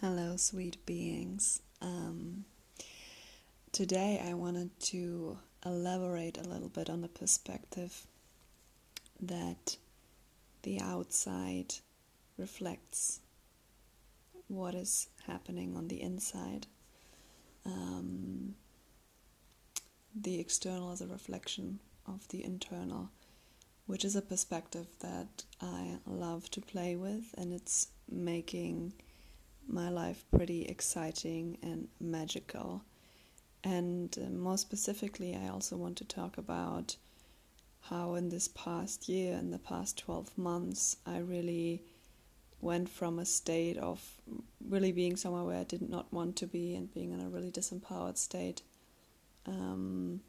Hello, sweet beings. Um, today I wanted to elaborate a little bit on the perspective that the outside reflects what is happening on the inside. Um, the external is a reflection of the internal, which is a perspective that I love to play with, and it's making my life pretty exciting and magical. And uh, more specifically, I also want to talk about how, in this past year, in the past 12 months, I really went from a state of really being somewhere where I did not want to be and being in a really disempowered state um,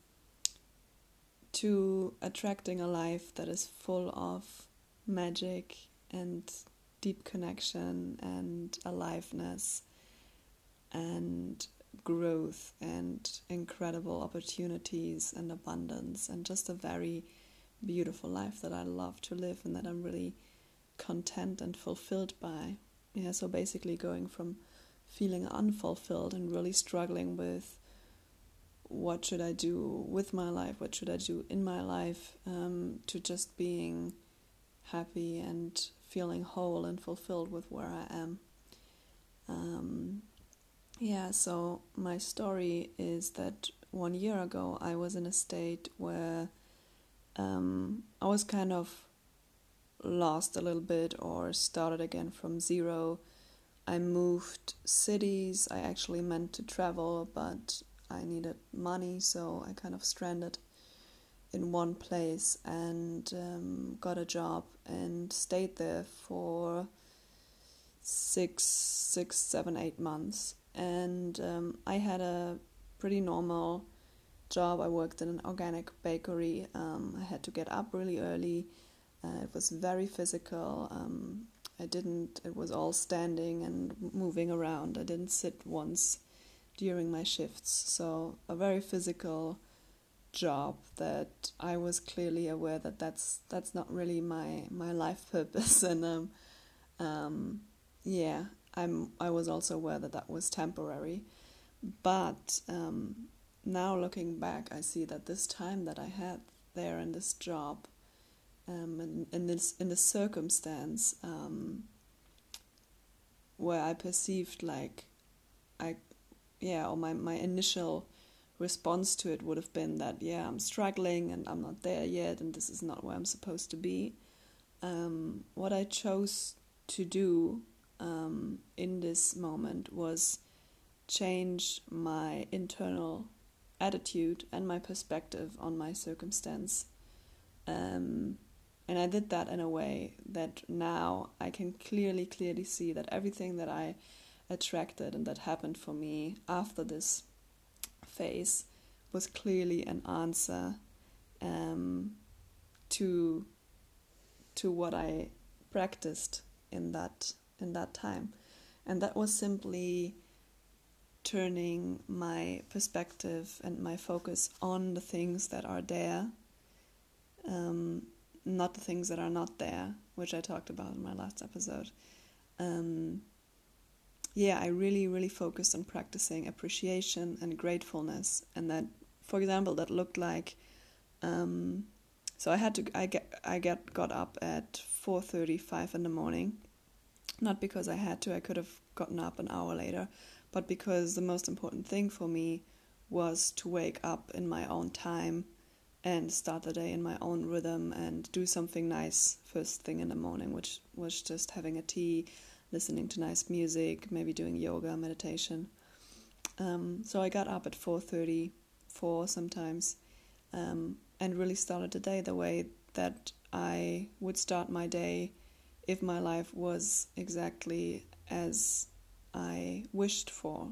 to attracting a life that is full of magic and deep connection and aliveness and growth and incredible opportunities and abundance and just a very beautiful life that I love to live and that I'm really content and fulfilled by. Yeah, so basically going from feeling unfulfilled and really struggling with what should I do with my life, what should I do in my life, um, to just being happy and feeling whole and fulfilled with where I am. Um, yeah, so my story is that one year ago I was in a state where um, I was kind of lost a little bit or started again from zero. I moved cities. I actually meant to travel, but I needed money, so I kind of stranded in one place and um, got a job and stayed there for six, six, seven, eight months. And um, I had a pretty normal job. I worked in an organic bakery. Um, I had to get up really early. Uh, it was very physical. Um, I didn't. It was all standing and moving around. I didn't sit once during my shifts. So a very physical job that I was clearly aware that that's that's not really my my life purpose. And um, um, yeah I'm I was also aware that that was temporary. But um, now looking back I see that this time that I had there in this job um, and in this in this circumstance um, where I perceived like I yeah or my my initial response to it would have been that, yeah, I'm struggling and I'm not there yet and this is not where I'm supposed to be. Um, what I chose to do um, in this moment was change my internal attitude and my perspective on my circumstance. Um, and I did that in a way that now I can clearly, clearly see that everything that I attracted and that happened for me after this phase was clearly an answer um, to to what I practiced in that in that time, and that was simply turning my perspective and my focus on the things that are there, um, not the things that are not there, which I talked about in my last episode. Um, yeah, I really, really focused on practicing appreciation and gratefulness, and that, for example, that looked like. Um, so I had to. I get. I get got up at four thirty-five in the morning, not because I had to. I could have gotten up an hour later, but because the most important thing for me was to wake up in my own time and start the day in my own rhythm and do something nice first thing in the morning, which was just having a tea listening to nice music, maybe doing yoga, meditation. Um, so I got up at 4:30, 4 sometimes, um, and really started the day the way that I would start my day if my life was exactly as I wished for.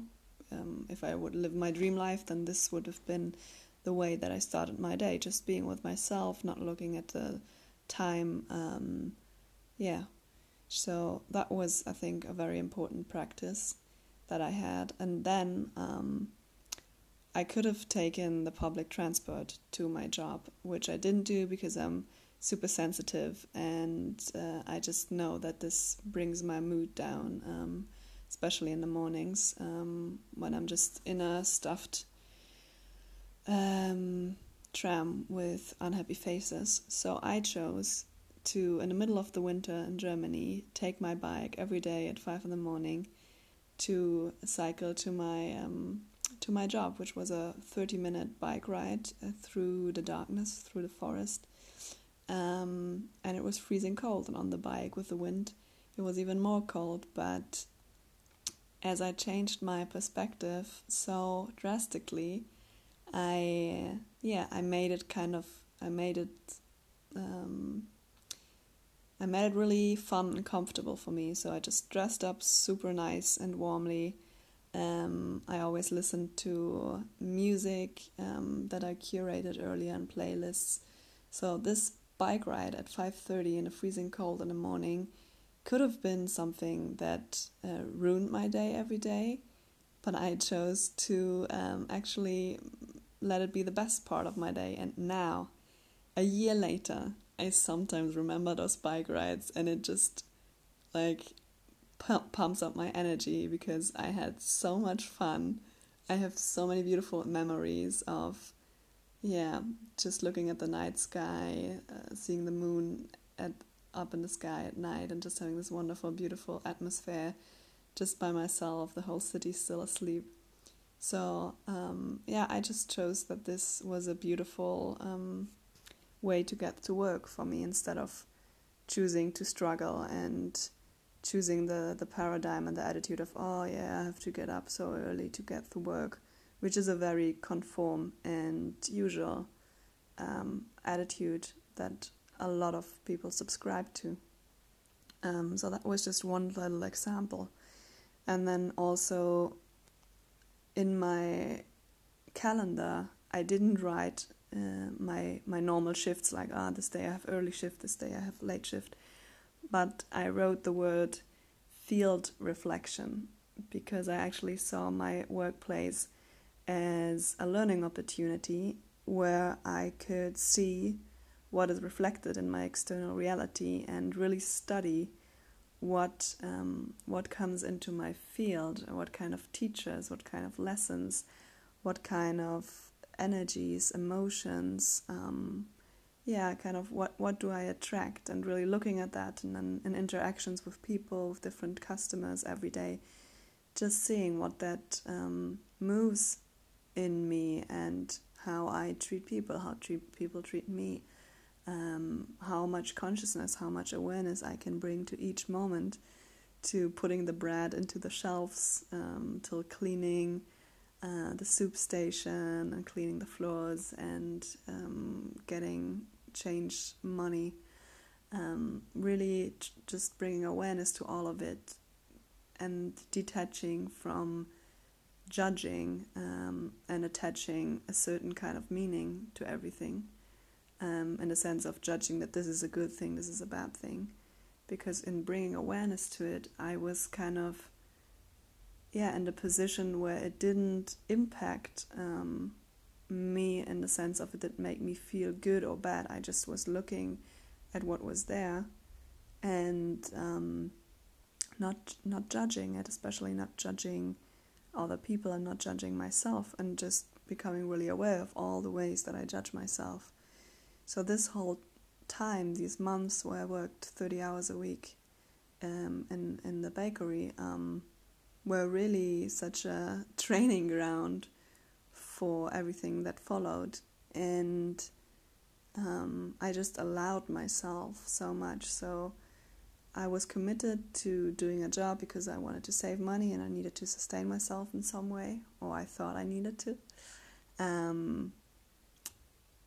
Um, if I would live my dream life, then this would have been the way that I started my day, just being with myself, not looking at the time. Um, yeah, so that was, I think, a very important practice that I had. And then um, I could have taken the public transport to my job, which I didn't do because I'm super sensitive and uh, I just know that this brings my mood down. Um, especially in the mornings um, when I'm just in a stuffed um, tram with unhappy faces. So I chose to, in the middle of the winter in Germany, take my bike every day at five in the morning to cycle to my um, to my job, which was a thirty minute bike ride uh, through the darkness, through the forest, um, and it was freezing cold. And on the bike with the wind, it was even more cold. But as I changed my perspective so drastically, I yeah I made it kind of I made it um, I made it really fun and comfortable for me. So I just dressed up super nice and warmly. Um, I always listened to music um, that I curated earlier in playlists. So this bike ride at 5:30 in a freezing cold in the morning could have been something that uh, ruined my day every day, but I chose to um, actually let it be the best part of my day. And now, a year later, I sometimes remember those bike rides and it just like pumps up my energy because I had so much fun. I have so many beautiful memories of, yeah, just looking at the night sky, uh, seeing the moon at up in the sky at night, and just having this wonderful, beautiful atmosphere just by myself. The whole city still asleep. So um, yeah, I just chose that this was a beautiful um, way to get to work for me instead of choosing to struggle and choosing the, the paradigm and the attitude of oh yeah I have to get up so early to get to work, which is a very conform and usual um, attitude that a lot of people subscribe to. Um, so that was just one little example, and then also in my calendar, I didn't write uh, my my normal shifts like ah this day I have early shift, this day I have late shift, but I wrote the word field reflection because I actually saw my workplace as a learning opportunity where I could see what is reflected in my external reality and really study what um, what comes into my field, what kind of teachers, what kind of lessons, what kind of energies, emotions, um, yeah, kind of what what do I attract, and really looking at that and then in interactions with people, with different customers every day, just seeing what that um, moves in me and how I treat people, how treat people treat me um, how much consciousness, how much awareness I can bring to each moment, to putting the bread into the shelves, um, till cleaning uh, the soup station and cleaning the floors and um, getting change money. Um, really, just bringing awareness to all of it and detaching from judging um, and attaching a certain kind of meaning to everything um, in the sense of judging that this is a good thing, this is a bad thing. Because in bringing awareness to it, I was kind of, yeah, in the position where it didn't impact um, me in the sense of it didn't make me feel good or bad. I just was looking at what was there and um, not not judging it, especially not judging other people and not judging myself, and just becoming really aware of all the ways that I judge myself so this whole time, these months where I worked 30 hours a week um, in, in the bakery, um, were really such a training ground for everything that followed. And um, I just allowed myself so much. So I was committed to doing a job because I wanted to save money and I needed to sustain myself in some way, or I thought I needed to. Um,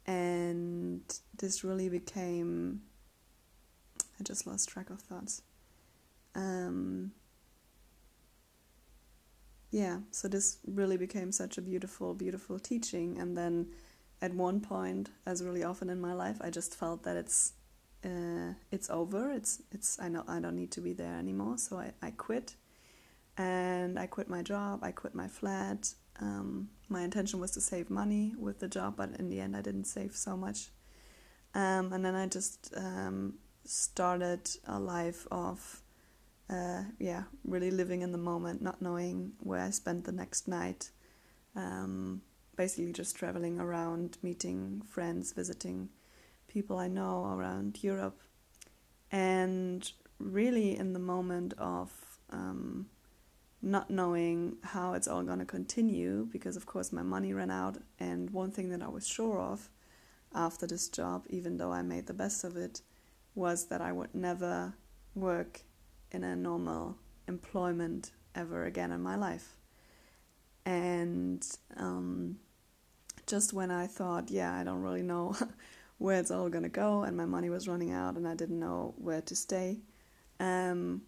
and this really became I just lost track of thoughts. Um, yeah, so this really became such a beautiful, beautiful teaching. And then at one point, as really often in my life, I just felt that it's uh, it's over. It's it's I know I don't need to be there anymore. So I, I quit, and I quit my job. I quit my flat. Um, my intention was to save money with the job, but in the end, I didn't save so much. Um, and then I just um, started a life of uh, yeah, really living in the moment, not knowing where I spent the next night. Um, basically, just traveling around, meeting friends, visiting people I know around Europe, and really in the moment of um, not knowing how it's all going to continue because, of course, my money ran out. And one thing that I was sure of after this job, even though I made the best of it, was that I would never work in a normal employment ever again in my life. And um, just when I thought, yeah, I don't really know where it's all gonna go, and my money was running out, and I didn't know where to stay, um,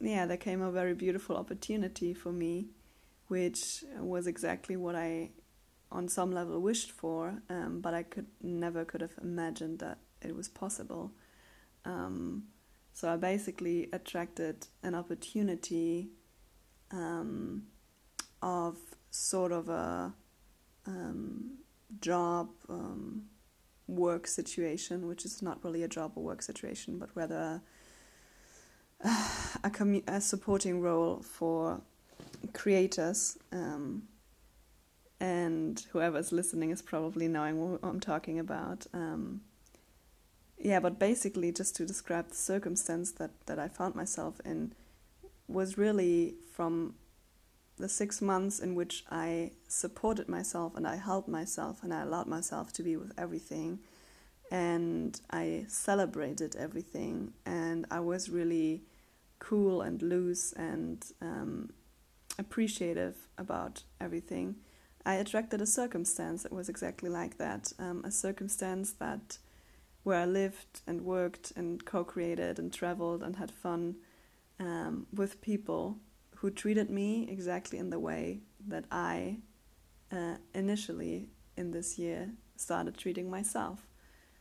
yeah, there came a very beautiful opportunity for me, which was exactly what I, on some level, wished for, um, but I could never could have imagined that it was possible. Um, so I basically attracted an opportunity um, of sort of a um, job um, work situation, which is not really a job or work situation, but rather a, commu- a supporting role for creators. Um, and whoever's listening is probably knowing what I'm talking about. Yeah, but basically, just to describe the circumstance that, that I found myself in, was really from the six months in which I supported myself and I helped myself and I allowed myself to be with everything and I celebrated everything and I was really cool and loose and um, appreciative about everything. I attracted a circumstance that was exactly like that um, a circumstance that where I lived and worked and co created and traveled and had fun um, with people who treated me exactly in the way that I uh, initially in this year started treating myself.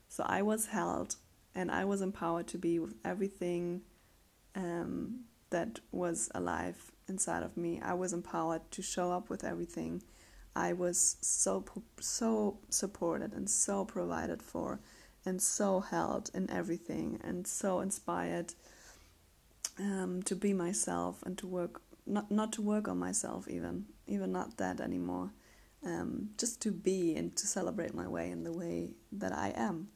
So I was held and I was empowered to be with everything um, that was alive inside of me. I was empowered to show up with everything. I was so so supported and so provided for and so held in everything and so inspired um, to be myself and to work not not to work on myself even even not that anymore um, just to be and to celebrate my way in the way that I am.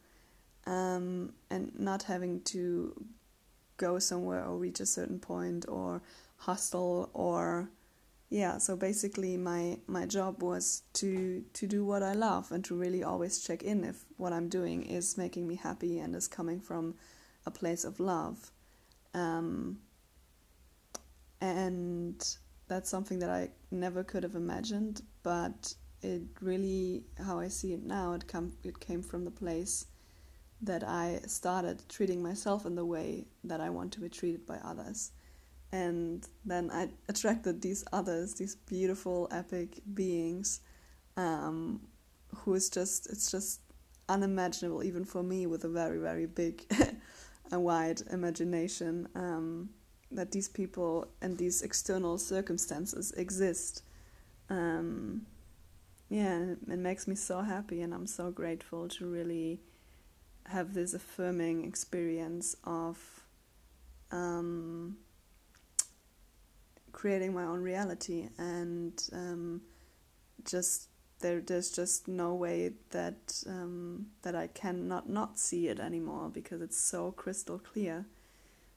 Um, and not having to go somewhere or reach a certain point or hustle or yeah so basically my my job was to to do what i love and to really always check in if what i'm doing is making me happy and is coming from a place of love. Um, and that's something that i never could have imagined but it really how i see it now it come it came from the place that i started treating myself in the way that i want to be treated by others and then I attracted these others, these beautiful, epic beings, um, who is just it's just unimaginable even for me with a very very big and wide imagination um, that these people and these external circumstances exist. Um, yeah, it, makes me so happy, and I'm so grateful to really have this affirming experience of. Um, creating my own reality and um, just there there's just no way that um, that I cannot not see it anymore because it's so crystal clear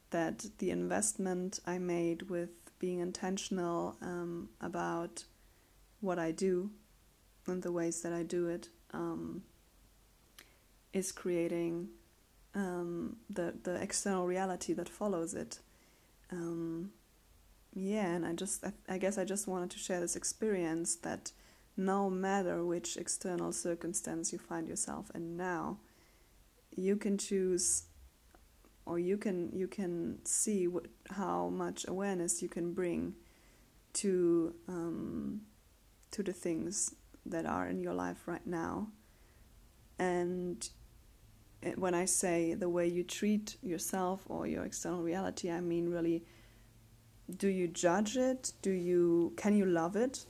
that the investment I made with being intentional um, about what I do and the ways that I do it um, is creating um, the the external reality that follows it. Um, yeah, and I just, I, I guess I just wanted to share this experience that no matter which external circumstance you find yourself in now, you can choose or you can you can see what, how much awareness you can bring to um, to the things that are in your life right now. And when I say the way you treat yourself or your external reality, I mean really do you judge it? Do you can you love it?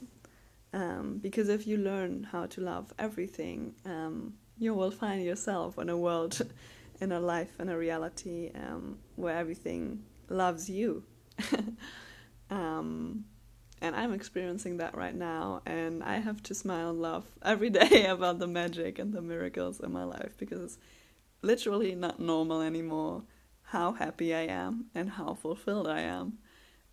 Um, because if you learn how to love everything, um, you will find yourself in a world, in a life, in a reality um, where everything loves you. um, and I'm experiencing that right now, and I have to smile and laugh every day about the magic and the miracles in my life because it's literally not normal anymore how happy I am and how fulfilled I am.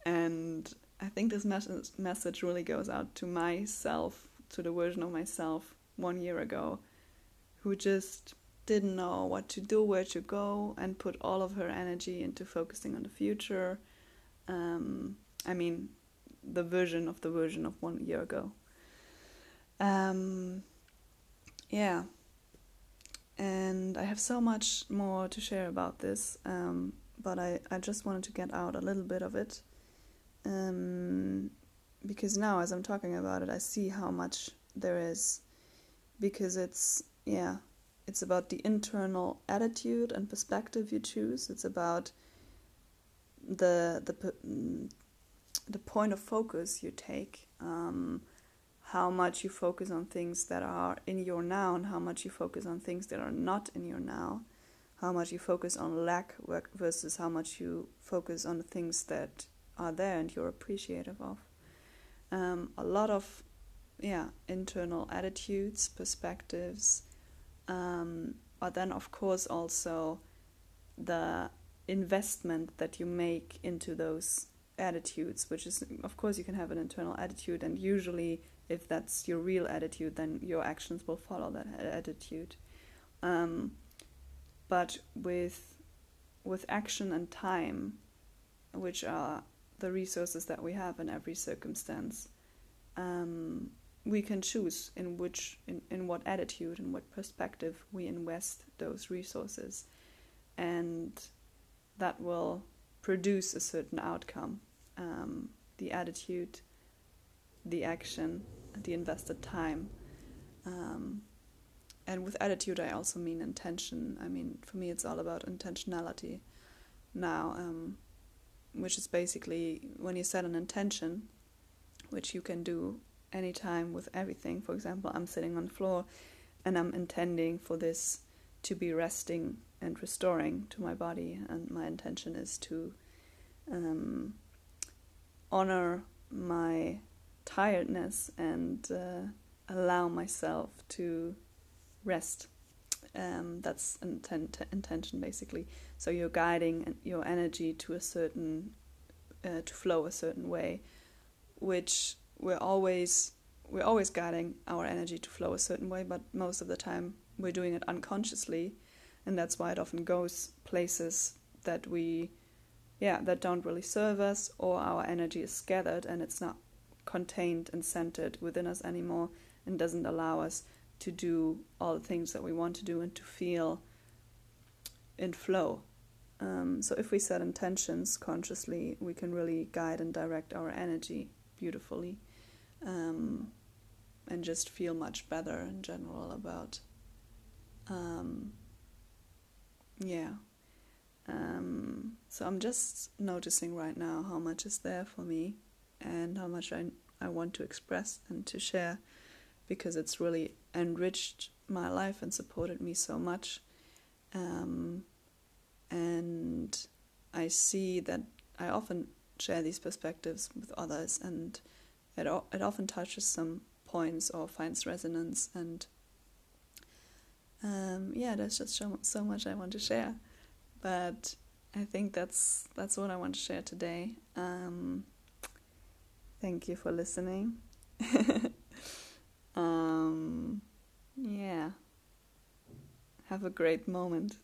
And I think this mes- message really goes out to myself, to the version of myself one year ago, who just didn't know what to do, where to go, and put all of her energy into focusing on the future. Um, I mean, the version of the version of one year ago. Um, yeah. And I have so much more to share about this, um, but I, I just wanted to get out a little bit of it. Um, because now, as I'm talking about it, I see how much there is. Because it's, yeah, it's about the internal attitude and perspective you choose. It's about the the the point of focus you take, um, how much you focus on things that are in your now, and how much you focus on things that are not in your now, how much you focus on lack versus how much you focus on the things that are there and you're appreciative of. Um, a lot of yeah internal attitudes, perspectives, um, but then of course also the investment that you make into those attitudes, which is, of course, you can have an internal attitude, and usually, if that's your real attitude, then your actions will follow that attitude. Um, but with with action and time, which are the resources that we have in every circumstance, um, we can choose in which in, in what attitude and what perspective we invest those resources and that will produce a certain outcome um, the attitude, the action, the invested time. Um, and with attitude, I also mean intention. I mean, for me, it's all about intentionality now, um, which is basically when you set an intention, which you can do anytime with everything. For example, I'm sitting on the floor and I'm intending for this to be resting and restoring to my body, and my intention is to um, honor my tiredness and uh, allow myself to rest. Um, that's intent, intention basically. So you're guiding your energy to a certain, uh, to flow a certain way, which we're always we're always guiding our energy to flow a certain way, but most of the time we're doing it unconsciously, and that's why it often goes places that we yeah, that don't really serve us, or our energy is scattered and it's not contained and centered within us anymore and doesn't allow us to do all the things that we want to do and to feel in flow. Um, so, if we set intentions consciously, we can really guide and direct our energy beautifully um, and just feel much better in general about, um, yeah, um, so I'm just noticing right now how much is there for me and how much I, I want to express and to share because it's really enriched my life and supported me so much. Um, and I see that I often share these perspectives with others, and it, it often touches some points or finds resonance. And um, yeah, there's just so, so much I want to share but I think that's that's what I want to share today. Um, thank you for listening. um, yeah. Have a great moment.